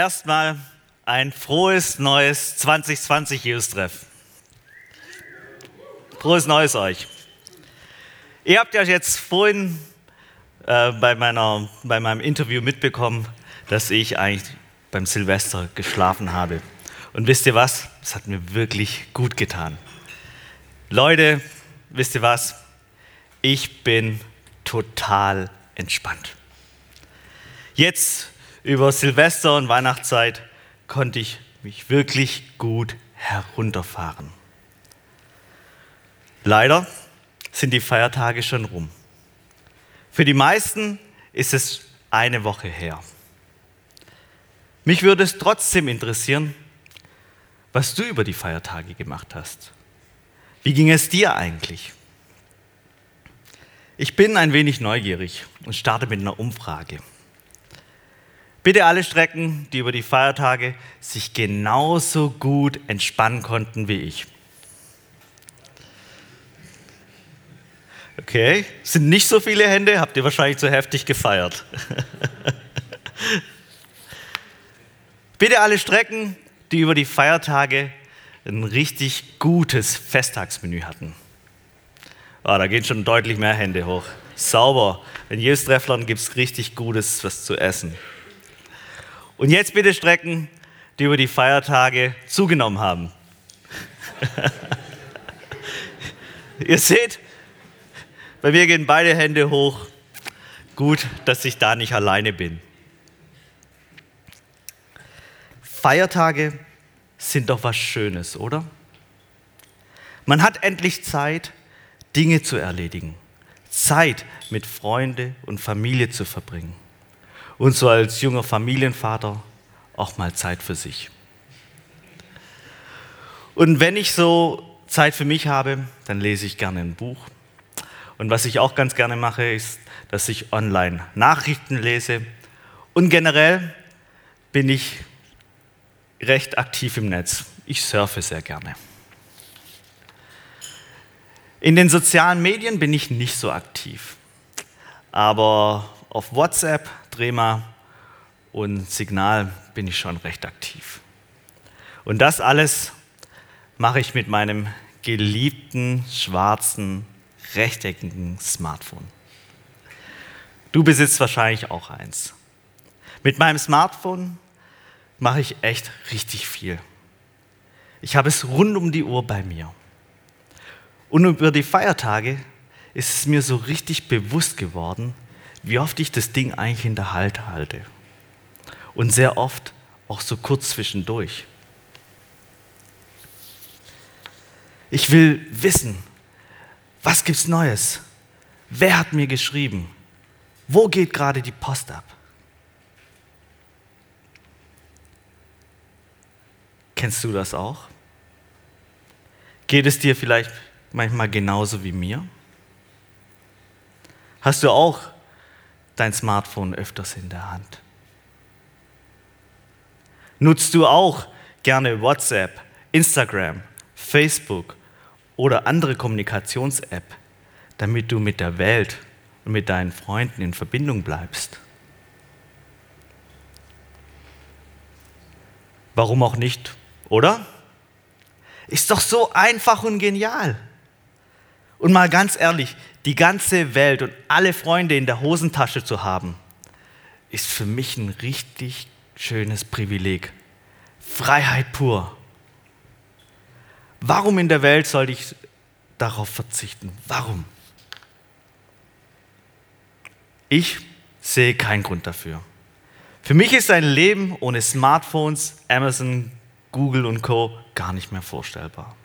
erstmal ein frohes neues 2020 Just-Treff. Frohes Neues euch. Ihr habt ja jetzt vorhin äh, bei, meiner, bei meinem Interview mitbekommen, dass ich eigentlich beim Silvester geschlafen habe. Und wisst ihr was? Das hat mir wirklich gut getan. Leute, wisst ihr was? Ich bin total entspannt. Jetzt über Silvester und Weihnachtszeit konnte ich mich wirklich gut herunterfahren. Leider sind die Feiertage schon rum. Für die meisten ist es eine Woche her. Mich würde es trotzdem interessieren, was du über die Feiertage gemacht hast. Wie ging es dir eigentlich? Ich bin ein wenig neugierig und starte mit einer Umfrage. Bitte alle Strecken, die über die Feiertage sich genauso gut entspannen konnten wie ich. Okay, sind nicht so viele Hände, habt ihr wahrscheinlich zu heftig gefeiert. Bitte alle Strecken, die über die Feiertage ein richtig gutes Festtagsmenü hatten. Oh, da gehen schon deutlich mehr Hände hoch. Sauber. In jedes Trefflern gibt es richtig Gutes, was zu essen. Und jetzt bitte Strecken, die über die Feiertage zugenommen haben. Ihr seht, bei mir gehen beide Hände hoch. Gut, dass ich da nicht alleine bin. Feiertage sind doch was Schönes, oder? Man hat endlich Zeit, Dinge zu erledigen, Zeit mit Freunde und Familie zu verbringen und so als junger Familienvater auch mal Zeit für sich. Und wenn ich so Zeit für mich habe, dann lese ich gerne ein Buch. Und was ich auch ganz gerne mache, ist, dass ich online Nachrichten lese. Und generell bin ich recht aktiv im Netz. Ich surfe sehr gerne. In den sozialen Medien bin ich nicht so aktiv. Aber auf WhatsApp, Drema und Signal bin ich schon recht aktiv. Und das alles mache ich mit meinem geliebten, schwarzen, rechteckigen Smartphone. Du besitzt wahrscheinlich auch eins. Mit meinem Smartphone mache ich echt richtig viel. Ich habe es rund um die Uhr bei mir. Und über die Feiertage ist es mir so richtig bewusst geworden, wie oft ich das Ding eigentlich in der Halt halte. Und sehr oft auch so kurz zwischendurch. Ich will wissen, was gibt's Neues? Wer hat mir geschrieben? Wo geht gerade die Post ab? Kennst du das auch? Geht es dir vielleicht manchmal genauso wie mir? Hast du auch dein Smartphone öfters in der Hand? Nutzt du auch gerne WhatsApp, Instagram, Facebook oder andere Kommunikations-App, damit du mit der Welt und mit deinen Freunden in Verbindung bleibst? Warum auch nicht, oder? Ist doch so einfach und genial. Und mal ganz ehrlich, die ganze Welt und alle Freunde in der Hosentasche zu haben, ist für mich ein richtig schönes Privileg. Freiheit pur. Warum in der Welt sollte ich darauf verzichten? Warum? Ich sehe keinen Grund dafür. Für mich ist ein Leben ohne Smartphones, Amazon, Google und Co gar nicht mehr vorstellbar.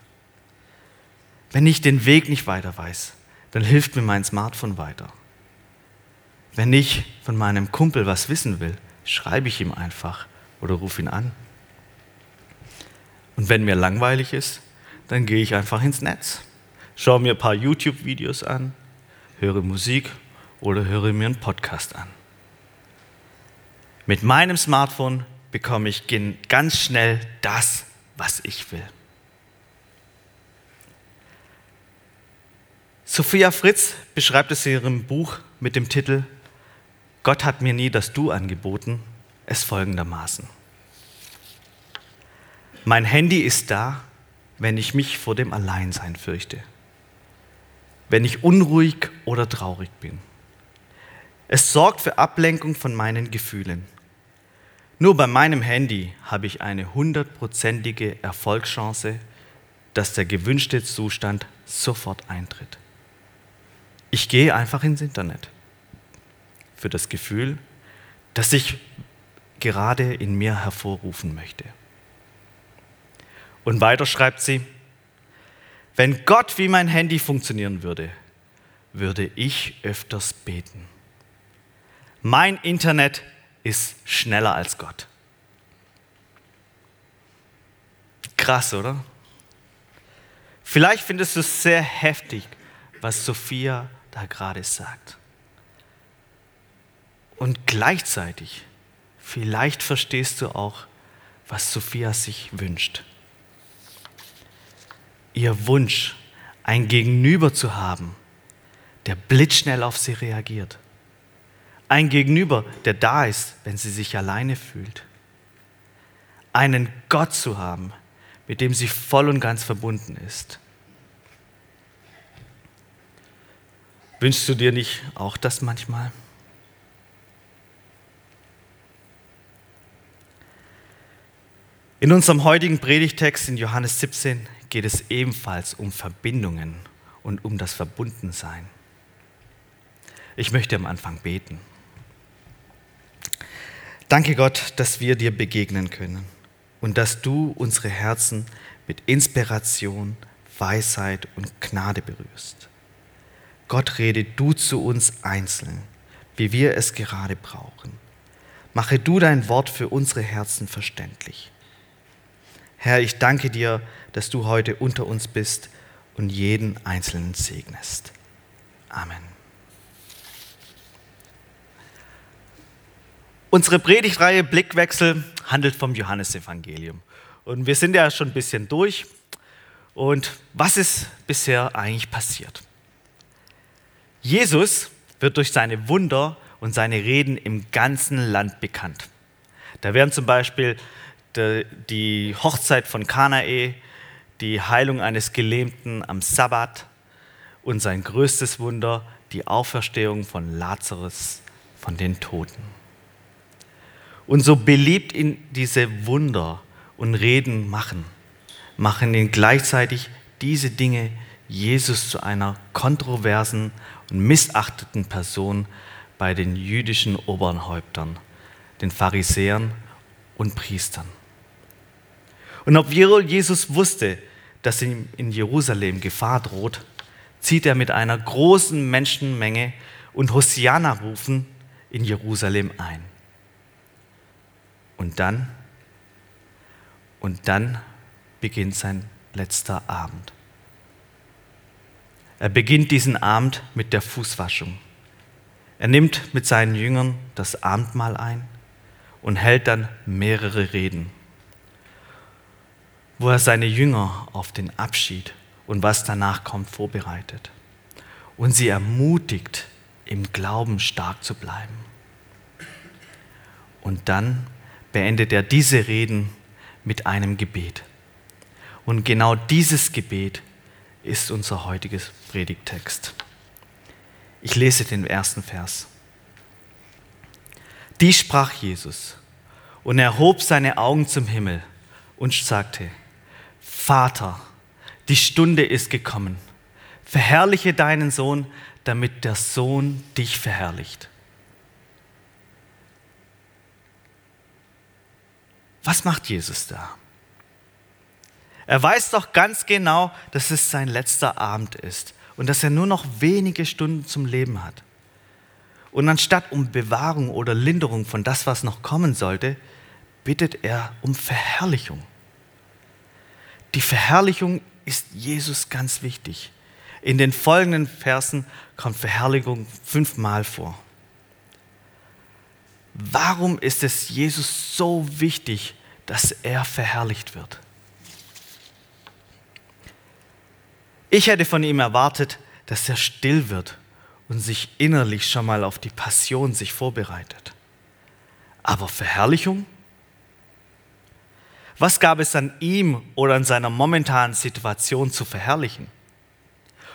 Wenn ich den Weg nicht weiter weiß, dann hilft mir mein Smartphone weiter. Wenn ich von meinem Kumpel was wissen will, schreibe ich ihm einfach oder rufe ihn an. Und wenn mir langweilig ist, dann gehe ich einfach ins Netz, schaue mir ein paar YouTube-Videos an, höre Musik oder höre mir einen Podcast an. Mit meinem Smartphone bekomme ich ganz schnell das, was ich will. Sophia Fritz beschreibt es in ihrem Buch mit dem Titel Gott hat mir nie das Du angeboten, es folgendermaßen. Mein Handy ist da, wenn ich mich vor dem Alleinsein fürchte, wenn ich unruhig oder traurig bin. Es sorgt für Ablenkung von meinen Gefühlen. Nur bei meinem Handy habe ich eine hundertprozentige Erfolgschance, dass der gewünschte Zustand sofort eintritt. Ich gehe einfach ins Internet für das Gefühl, das ich gerade in mir hervorrufen möchte. Und weiter schreibt sie, wenn Gott wie mein Handy funktionieren würde, würde ich öfters beten. Mein Internet ist schneller als Gott. Krass, oder? Vielleicht findest du es sehr heftig, was Sophia da gerade sagt. Und gleichzeitig, vielleicht verstehst du auch, was Sophia sich wünscht. Ihr Wunsch, ein Gegenüber zu haben, der blitzschnell auf sie reagiert ein Gegenüber, der da ist, wenn sie sich alleine fühlt. Einen Gott zu haben, mit dem sie voll und ganz verbunden ist. Wünschst du dir nicht auch das manchmal? In unserem heutigen Predigtext in Johannes 17 geht es ebenfalls um Verbindungen und um das Verbundensein. Ich möchte am Anfang beten. Danke Gott, dass wir dir begegnen können und dass du unsere Herzen mit Inspiration, Weisheit und Gnade berührst. Gott, rede du zu uns einzeln, wie wir es gerade brauchen. Mache du dein Wort für unsere Herzen verständlich. Herr, ich danke dir, dass du heute unter uns bist und jeden Einzelnen segnest. Amen. Unsere Predigtreihe Blickwechsel handelt vom Johannesevangelium. Und wir sind ja schon ein bisschen durch. Und was ist bisher eigentlich passiert? Jesus wird durch seine Wunder und seine Reden im ganzen Land bekannt. Da werden zum Beispiel die Hochzeit von Kanae, die Heilung eines Gelähmten am Sabbat und sein größtes Wunder, die Auferstehung von Lazarus von den Toten. Und so beliebt ihn diese Wunder und Reden machen, machen ihn gleichzeitig diese Dinge Jesus zu einer kontroversen und missachteten Person bei den jüdischen Obernhäuptern, den Pharisäern und Priestern. Und obwohl Jesus wusste, dass ihm in Jerusalem Gefahr droht, zieht er mit einer großen Menschenmenge und Hosianna-Rufen in Jerusalem ein. Und dann, und dann beginnt sein letzter Abend. Er beginnt diesen Abend mit der Fußwaschung. Er nimmt mit seinen Jüngern das Abendmahl ein und hält dann mehrere Reden, wo er seine Jünger auf den Abschied und was danach kommt vorbereitet und sie ermutigt, im Glauben stark zu bleiben. Und dann beendet er diese Reden mit einem Gebet. Und genau dieses Gebet ist unser heutiges Predigtext. Ich lese den ersten Vers. Dies sprach Jesus und er hob seine Augen zum Himmel und sagte, Vater, die Stunde ist gekommen. Verherrliche deinen Sohn, damit der Sohn dich verherrlicht Was macht Jesus da? Er weiß doch ganz genau, dass es sein letzter Abend ist und dass er nur noch wenige Stunden zum Leben hat. Und anstatt um Bewahrung oder Linderung von das, was noch kommen sollte, bittet er um Verherrlichung. Die Verherrlichung ist Jesus ganz wichtig. In den folgenden Versen kommt Verherrlichung fünfmal vor. Warum ist es Jesus so wichtig, dass er verherrlicht wird? Ich hätte von ihm erwartet, dass er still wird und sich innerlich schon mal auf die Passion sich vorbereitet. Aber Verherrlichung? Was gab es an ihm oder an seiner momentanen Situation zu verherrlichen?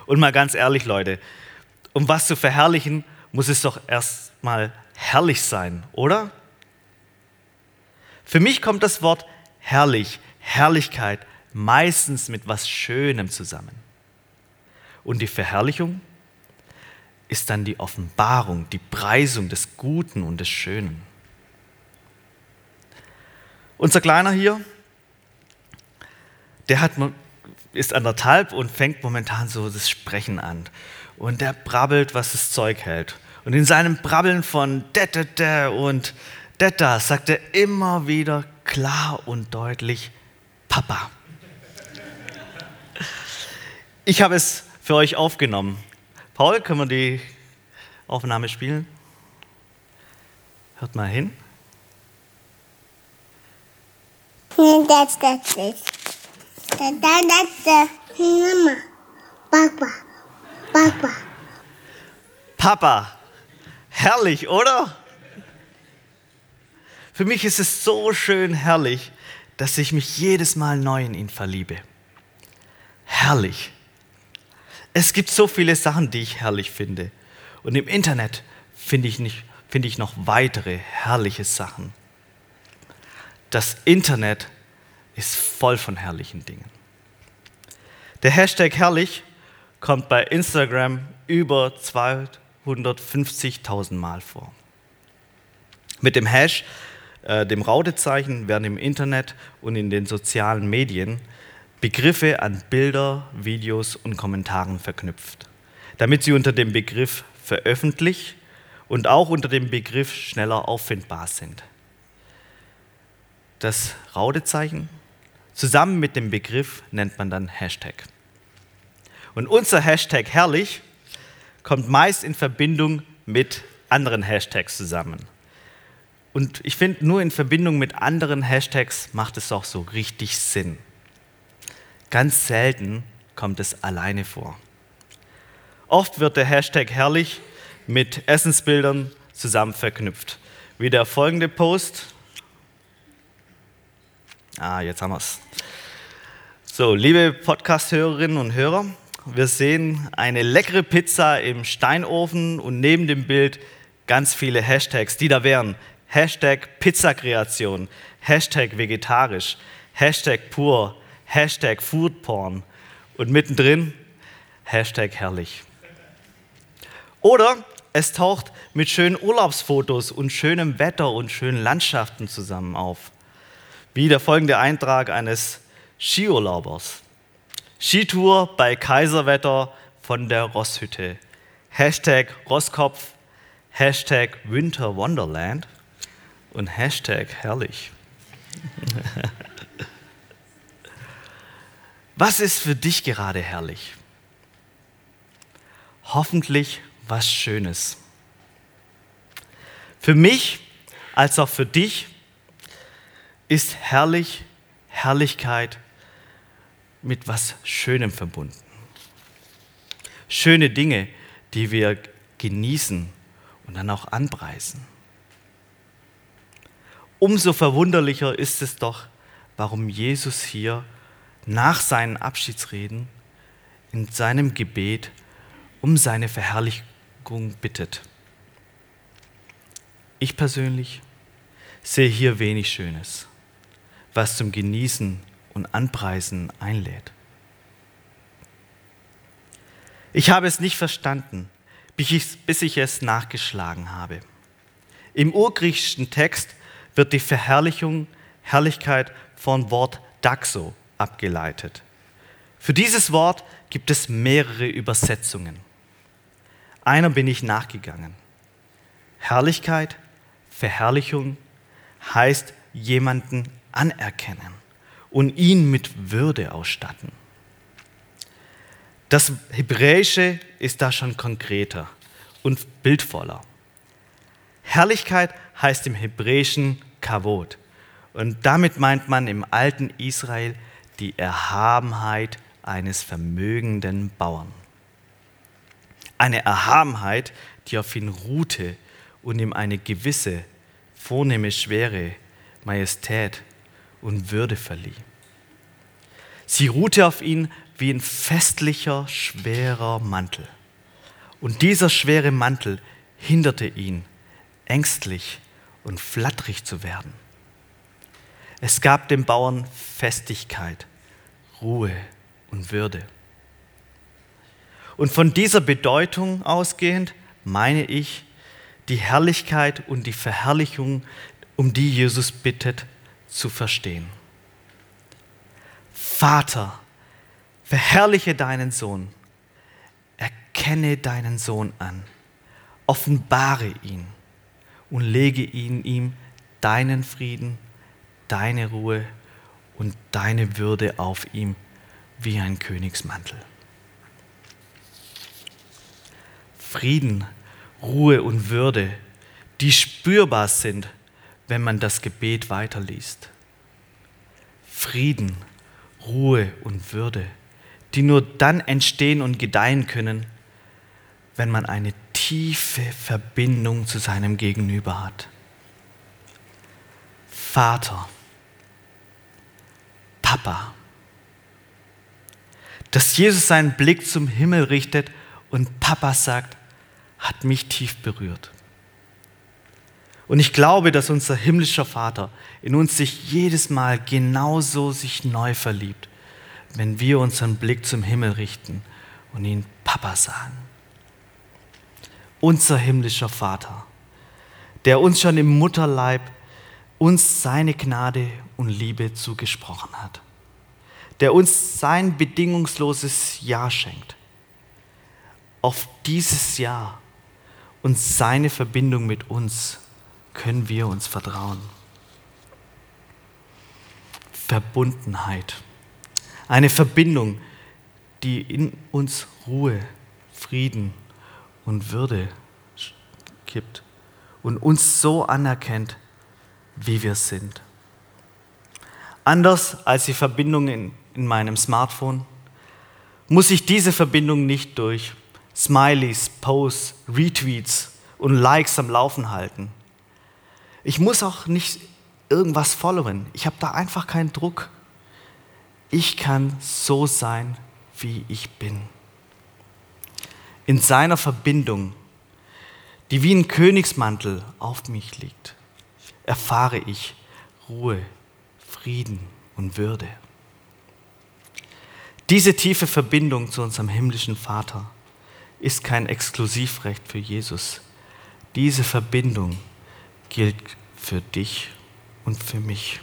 Und mal ganz ehrlich, Leute, um was zu verherrlichen, muss es doch erstmal herrlich sein, oder? Für mich kommt das Wort herrlich, Herrlichkeit meistens mit was Schönem zusammen. Und die Verherrlichung ist dann die Offenbarung, die Preisung des Guten und des Schönen. Unser Kleiner hier, der hat, ist anderthalb und fängt momentan so das Sprechen an. Und der brabbelt, was das Zeug hält. Und in seinem Brabbeln von Dette und Detta sagt er immer wieder klar und deutlich Papa. Ich habe es für euch aufgenommen. Paul, können wir die Aufnahme spielen? Hört mal hin. It. That, that, that's the Mama. Papa. Papa. Papa. Herrlich, oder? Für mich ist es so schön herrlich, dass ich mich jedes Mal neu in ihn verliebe. Herrlich. Es gibt so viele Sachen, die ich herrlich finde. Und im Internet finde ich, nicht, ich noch weitere herrliche Sachen. Das Internet ist voll von herrlichen Dingen. Der Hashtag herrlich kommt bei Instagram über 250.000 Mal vor. Mit dem Hash, äh, dem Rautezeichen, werden im Internet und in den sozialen Medien Begriffe an Bilder, Videos und Kommentaren verknüpft, damit sie unter dem Begriff veröffentlicht und auch unter dem Begriff schneller auffindbar sind das Raudezeichen. Zusammen mit dem Begriff nennt man dann Hashtag. Und unser Hashtag herrlich kommt meist in Verbindung mit anderen Hashtags zusammen. Und ich finde, nur in Verbindung mit anderen Hashtags macht es auch so richtig Sinn. Ganz selten kommt es alleine vor. Oft wird der Hashtag herrlich mit Essensbildern zusammen verknüpft. Wie der folgende Post Ah, jetzt haben wir es. So, liebe Podcast-Hörerinnen und Hörer, wir sehen eine leckere Pizza im Steinofen und neben dem Bild ganz viele Hashtags, die da wären. Hashtag Pizzakreation, Hashtag vegetarisch, Hashtag pur, Hashtag Foodporn und mittendrin Hashtag herrlich. Oder es taucht mit schönen Urlaubsfotos und schönem Wetter und schönen Landschaften zusammen auf wie der folgende Eintrag eines Skiurlaubers. Skitour bei Kaiserwetter von der Rosshütte. Hashtag Rosskopf, Hashtag Winter Wonderland und Hashtag herrlich. Was ist für dich gerade herrlich? Hoffentlich was Schönes. Für mich als auch für dich ist herrlich, Herrlichkeit mit was Schönem verbunden. Schöne Dinge, die wir genießen und dann auch anpreisen. Umso verwunderlicher ist es doch, warum Jesus hier nach seinen Abschiedsreden in seinem Gebet um seine Verherrlichung bittet. Ich persönlich sehe hier wenig Schönes was zum Genießen und Anpreisen einlädt. Ich habe es nicht verstanden, bis ich es nachgeschlagen habe. Im urgriechischen Text wird die Verherrlichung, Herrlichkeit von Wort Daxo abgeleitet. Für dieses Wort gibt es mehrere Übersetzungen. Einer bin ich nachgegangen. Herrlichkeit, Verherrlichung heißt jemanden anerkennen und ihn mit Würde ausstatten. Das Hebräische ist da schon konkreter und bildvoller. Herrlichkeit heißt im Hebräischen Kavod. Und damit meint man im alten Israel die Erhabenheit eines vermögenden Bauern. Eine Erhabenheit, die auf ihn ruhte und ihm eine gewisse, vornehme Schwere, Majestät und Würde verlieh. Sie ruhte auf ihn wie ein festlicher, schwerer Mantel. Und dieser schwere Mantel hinderte ihn, ängstlich und flatterig zu werden. Es gab dem Bauern Festigkeit, Ruhe und Würde. Und von dieser Bedeutung ausgehend meine ich die Herrlichkeit und die Verherrlichung, um die Jesus bittet, zu verstehen. Vater, verherrliche deinen Sohn, erkenne deinen Sohn an, offenbare ihn und lege ihn ihm deinen Frieden, deine Ruhe und deine Würde auf ihm wie ein Königsmantel. Frieden, Ruhe und Würde, die spürbar sind, wenn man das Gebet weiterliest. Frieden, Ruhe und Würde, die nur dann entstehen und gedeihen können, wenn man eine tiefe Verbindung zu seinem Gegenüber hat. Vater, Papa, dass Jesus seinen Blick zum Himmel richtet und Papa sagt, hat mich tief berührt. Und ich glaube, dass unser himmlischer Vater in uns sich jedes Mal genauso sich neu verliebt, wenn wir unseren Blick zum Himmel richten und ihn Papa sagen. Unser himmlischer Vater, der uns schon im Mutterleib uns seine Gnade und Liebe zugesprochen hat, der uns sein bedingungsloses Ja schenkt. Auf dieses Ja und seine Verbindung mit uns können wir uns vertrauen. Verbundenheit. Eine Verbindung, die in uns Ruhe, Frieden und Würde gibt und uns so anerkennt, wie wir sind. Anders als die Verbindung in, in meinem Smartphone muss ich diese Verbindung nicht durch Smileys, Posts, Retweets und Likes am Laufen halten. Ich muss auch nicht irgendwas followen. Ich habe da einfach keinen Druck. Ich kann so sein, wie ich bin. In seiner Verbindung, die wie ein Königsmantel auf mich liegt, erfahre ich Ruhe, Frieden und Würde. Diese tiefe Verbindung zu unserem himmlischen Vater ist kein Exklusivrecht für Jesus. Diese Verbindung gilt für dich und für mich.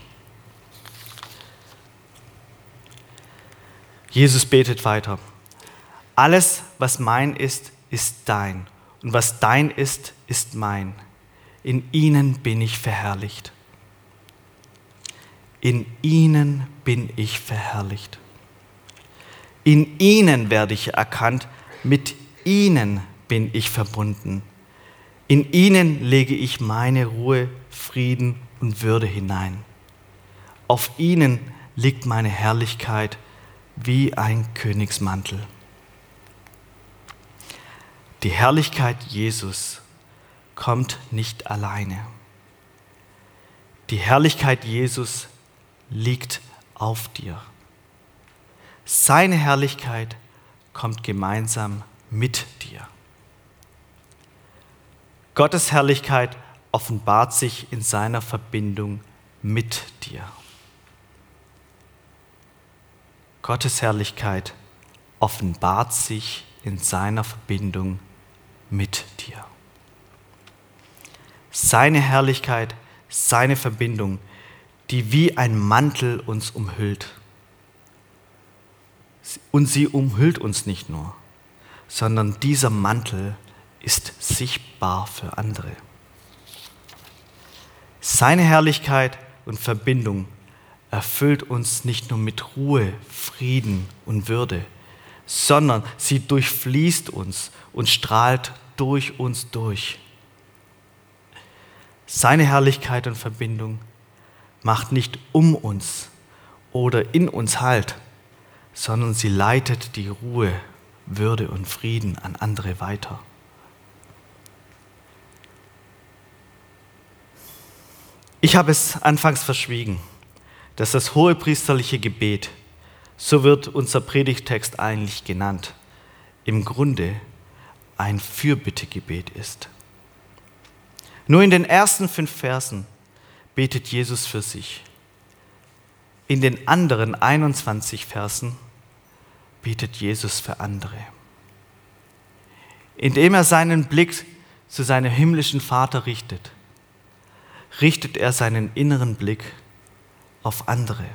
Jesus betet weiter. Alles, was mein ist, ist dein. Und was dein ist, ist mein. In ihnen bin ich verherrlicht. In ihnen bin ich verherrlicht. In ihnen werde ich erkannt. Mit ihnen bin ich verbunden. In ihnen lege ich meine Ruhe, Frieden und Würde hinein. Auf ihnen liegt meine Herrlichkeit wie ein Königsmantel. Die Herrlichkeit Jesus kommt nicht alleine. Die Herrlichkeit Jesus liegt auf dir. Seine Herrlichkeit kommt gemeinsam mit dir. Gottes Herrlichkeit offenbart sich in seiner Verbindung mit dir. Gottes Herrlichkeit offenbart sich in seiner Verbindung mit dir. Seine Herrlichkeit, seine Verbindung, die wie ein Mantel uns umhüllt. Und sie umhüllt uns nicht nur, sondern dieser Mantel ist sichtbar für andere. Seine Herrlichkeit und Verbindung erfüllt uns nicht nur mit Ruhe, Frieden und Würde, sondern sie durchfließt uns und strahlt durch uns durch. Seine Herrlichkeit und Verbindung macht nicht um uns oder in uns Halt, sondern sie leitet die Ruhe, Würde und Frieden an andere weiter. Ich habe es anfangs verschwiegen, dass das hohepriesterliche Gebet, so wird unser Predigtext eigentlich genannt, im Grunde ein Fürbittegebet ist. Nur in den ersten fünf Versen betet Jesus für sich. In den anderen 21 Versen betet Jesus für andere. Indem er seinen Blick zu seinem himmlischen Vater richtet, richtet er seinen inneren Blick auf andere.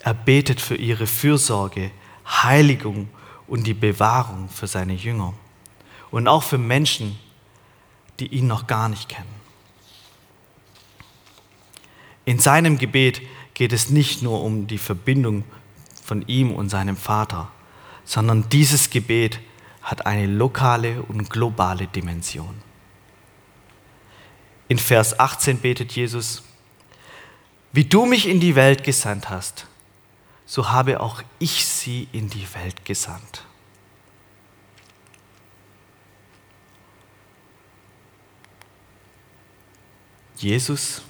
Er betet für ihre Fürsorge, Heiligung und die Bewahrung für seine Jünger und auch für Menschen, die ihn noch gar nicht kennen. In seinem Gebet geht es nicht nur um die Verbindung von ihm und seinem Vater, sondern dieses Gebet hat eine lokale und globale Dimension. In Vers 18 betet Jesus, wie du mich in die Welt gesandt hast, so habe auch ich sie in die Welt gesandt. Jesus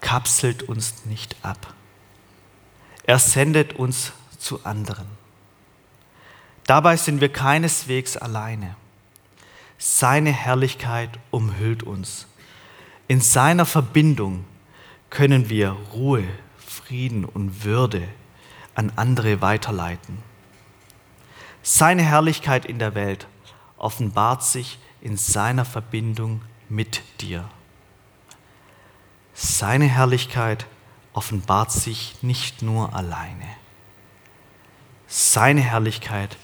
kapselt uns nicht ab. Er sendet uns zu anderen. Dabei sind wir keineswegs alleine. Seine Herrlichkeit umhüllt uns. In seiner Verbindung können wir Ruhe, Frieden und Würde an andere weiterleiten. Seine Herrlichkeit in der Welt offenbart sich in seiner Verbindung mit dir. Seine Herrlichkeit offenbart sich nicht nur alleine. Seine Herrlichkeit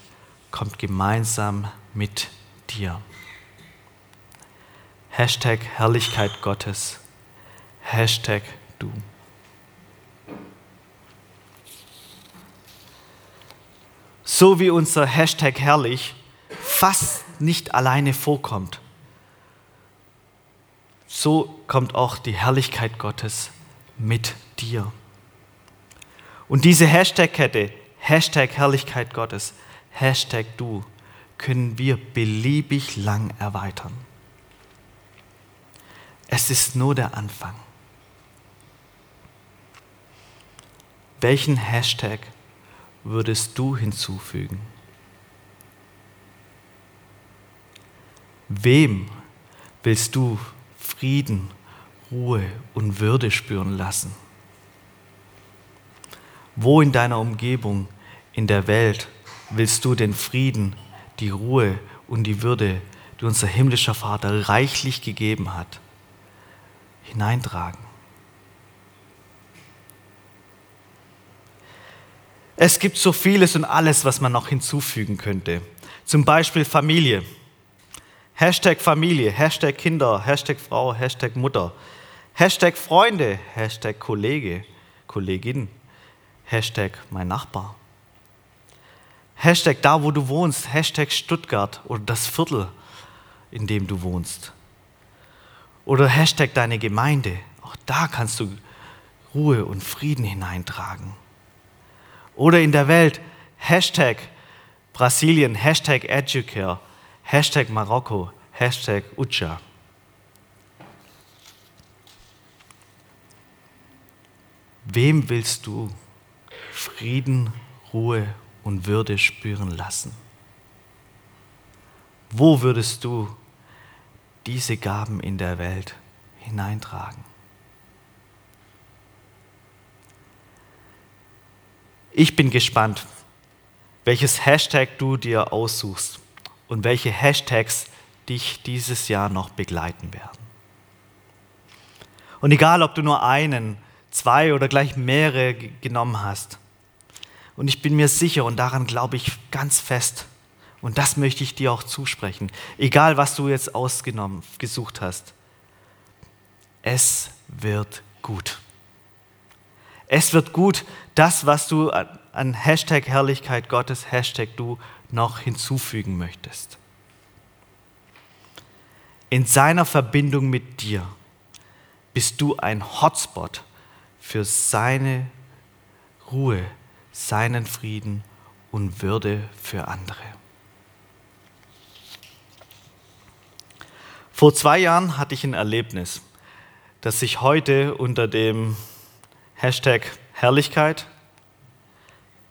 kommt gemeinsam mit dir. Hashtag Herrlichkeit Gottes. Hashtag du. So wie unser Hashtag herrlich fast nicht alleine vorkommt, so kommt auch die Herrlichkeit Gottes mit dir. Und diese Hashtag-Kette, Hashtag Herrlichkeit Gottes, Hashtag du, können wir beliebig lang erweitern. Es ist nur der Anfang. Welchen Hashtag würdest du hinzufügen? Wem willst du Frieden, Ruhe und Würde spüren lassen? Wo in deiner Umgebung, in der Welt willst du den Frieden, die Ruhe und die Würde, die unser himmlischer Vater reichlich gegeben hat, hineintragen? Es gibt so vieles und alles, was man noch hinzufügen könnte. Zum Beispiel Familie. Hashtag Familie, Hashtag Kinder, Hashtag Frau, Hashtag Mutter, Hashtag Freunde, Hashtag Kollege, Kollegin, Hashtag mein Nachbar. Hashtag da, wo du wohnst, Hashtag Stuttgart oder das Viertel, in dem du wohnst. Oder Hashtag deine Gemeinde. Auch da kannst du Ruhe und Frieden hineintragen. Oder in der Welt, Hashtag Brasilien, Hashtag Educare, Hashtag Marokko, Hashtag Ucha. Wem willst du Frieden, Ruhe und Würde spüren lassen? Wo würdest du diese Gaben in der Welt hineintragen? Ich bin gespannt, welches Hashtag du dir aussuchst und welche Hashtags dich dieses Jahr noch begleiten werden. Und egal, ob du nur einen, zwei oder gleich mehrere genommen hast, und ich bin mir sicher und daran glaube ich ganz fest, und das möchte ich dir auch zusprechen, egal was du jetzt ausgenommen, gesucht hast, es wird gut. Es wird gut, das, was du an Hashtag Herrlichkeit Gottes, Hashtag du noch hinzufügen möchtest. In seiner Verbindung mit dir bist du ein Hotspot für seine Ruhe, seinen Frieden und Würde für andere. Vor zwei Jahren hatte ich ein Erlebnis. dass sich heute unter dem Hashtag Herrlichkeit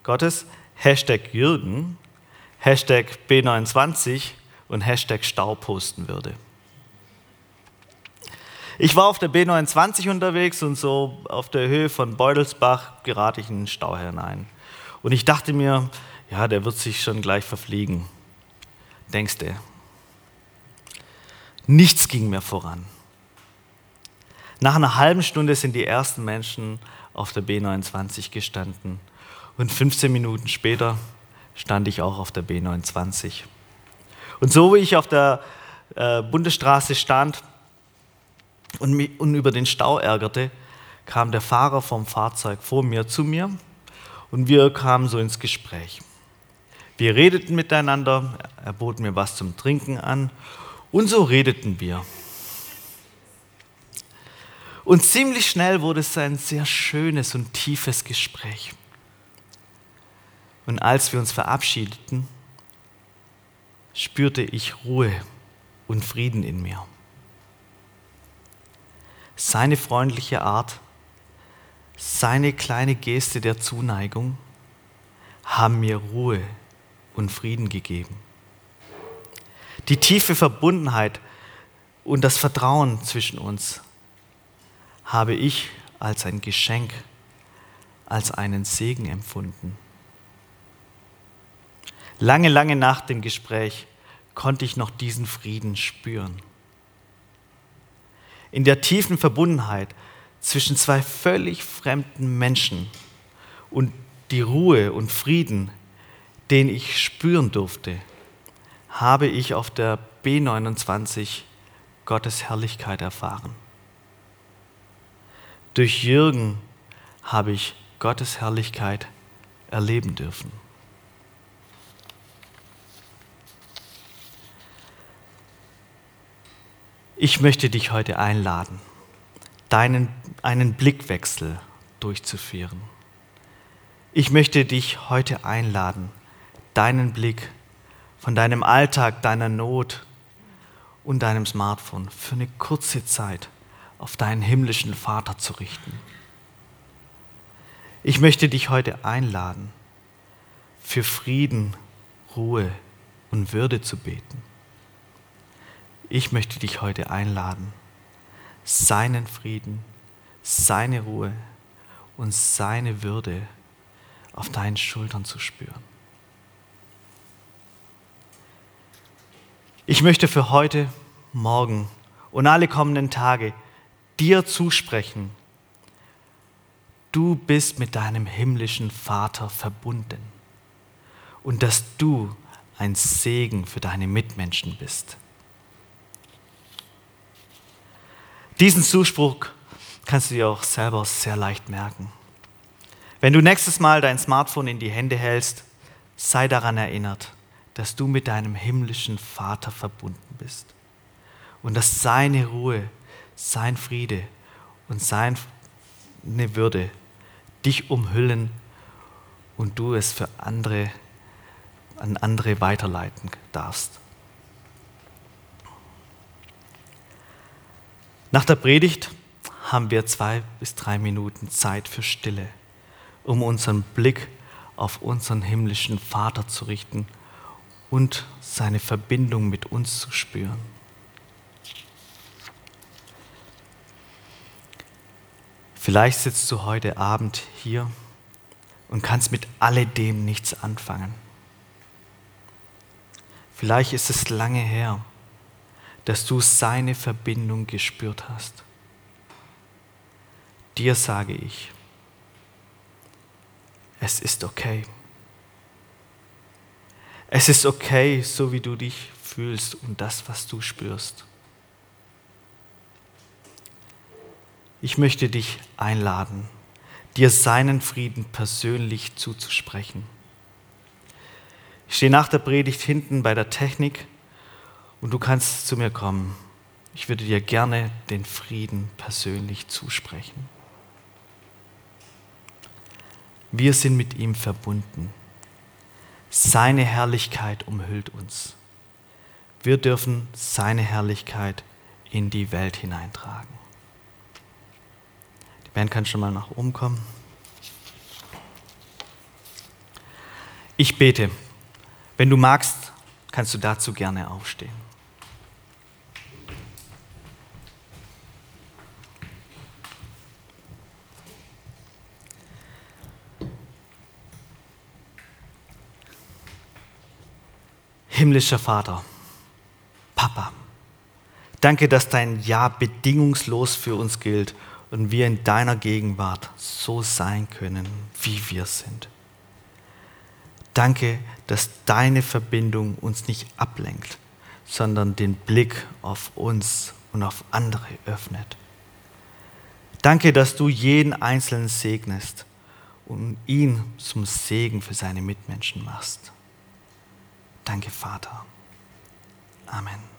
Gottes, Hashtag Jürgen, Hashtag B29 und Hashtag Stau posten würde. Ich war auf der B29 unterwegs und so auf der Höhe von Beutelsbach gerate ich in den Stau hinein. Und ich dachte mir, ja, der wird sich schon gleich verfliegen. Denkst du? Nichts ging mehr voran. Nach einer halben Stunde sind die ersten Menschen auf der B29 gestanden. Und 15 Minuten später stand ich auch auf der B29. Und so wie ich auf der äh, Bundesstraße stand und, mich, und über den Stau ärgerte, kam der Fahrer vom Fahrzeug vor mir zu mir und wir kamen so ins Gespräch. Wir redeten miteinander, er bot mir was zum Trinken an und so redeten wir. Und ziemlich schnell wurde es ein sehr schönes und tiefes Gespräch. Und als wir uns verabschiedeten, spürte ich Ruhe und Frieden in mir. Seine freundliche Art, seine kleine Geste der Zuneigung haben mir Ruhe und Frieden gegeben. Die tiefe Verbundenheit und das Vertrauen zwischen uns habe ich als ein Geschenk, als einen Segen empfunden. Lange, lange nach dem Gespräch konnte ich noch diesen Frieden spüren. In der tiefen Verbundenheit zwischen zwei völlig fremden Menschen und die Ruhe und Frieden, den ich spüren durfte, habe ich auf der B29 Gottes Herrlichkeit erfahren. Durch Jürgen habe ich Gottes Herrlichkeit erleben dürfen. Ich möchte dich heute einladen, deinen, einen Blickwechsel durchzuführen. Ich möchte dich heute einladen, deinen Blick von deinem Alltag, deiner Not und deinem Smartphone für eine kurze Zeit auf deinen himmlischen Vater zu richten. Ich möchte dich heute einladen, für Frieden, Ruhe und Würde zu beten. Ich möchte dich heute einladen, seinen Frieden, seine Ruhe und seine Würde auf deinen Schultern zu spüren. Ich möchte für heute, morgen und alle kommenden Tage dir zusprechen, du bist mit deinem himmlischen Vater verbunden und dass du ein Segen für deine Mitmenschen bist. Diesen Zuspruch kannst du dir auch selber sehr leicht merken. Wenn du nächstes Mal dein Smartphone in die Hände hältst, sei daran erinnert, dass du mit deinem himmlischen Vater verbunden bist und dass seine Ruhe sein Friede und seine Würde dich umhüllen und du es für andere an andere weiterleiten darfst. Nach der Predigt haben wir zwei bis drei Minuten Zeit für Stille, um unseren Blick auf unseren himmlischen Vater zu richten und seine Verbindung mit uns zu spüren. Vielleicht sitzt du heute Abend hier und kannst mit alledem nichts anfangen. Vielleicht ist es lange her, dass du seine Verbindung gespürt hast. Dir sage ich, es ist okay. Es ist okay, so wie du dich fühlst und das, was du spürst. Ich möchte dich einladen, dir seinen Frieden persönlich zuzusprechen. Ich stehe nach der Predigt hinten bei der Technik und du kannst zu mir kommen. Ich würde dir gerne den Frieden persönlich zusprechen. Wir sind mit ihm verbunden. Seine Herrlichkeit umhüllt uns. Wir dürfen seine Herrlichkeit in die Welt hineintragen. Ben kann schon mal nach oben kommen. Ich bete. Wenn du magst, kannst du dazu gerne aufstehen. Himmlischer Vater, Papa, danke, dass dein Ja bedingungslos für uns gilt und wir in deiner Gegenwart so sein können, wie wir sind. Danke, dass deine Verbindung uns nicht ablenkt, sondern den Blick auf uns und auf andere öffnet. Danke, dass du jeden Einzelnen segnest und ihn zum Segen für seine Mitmenschen machst. Danke, Vater. Amen.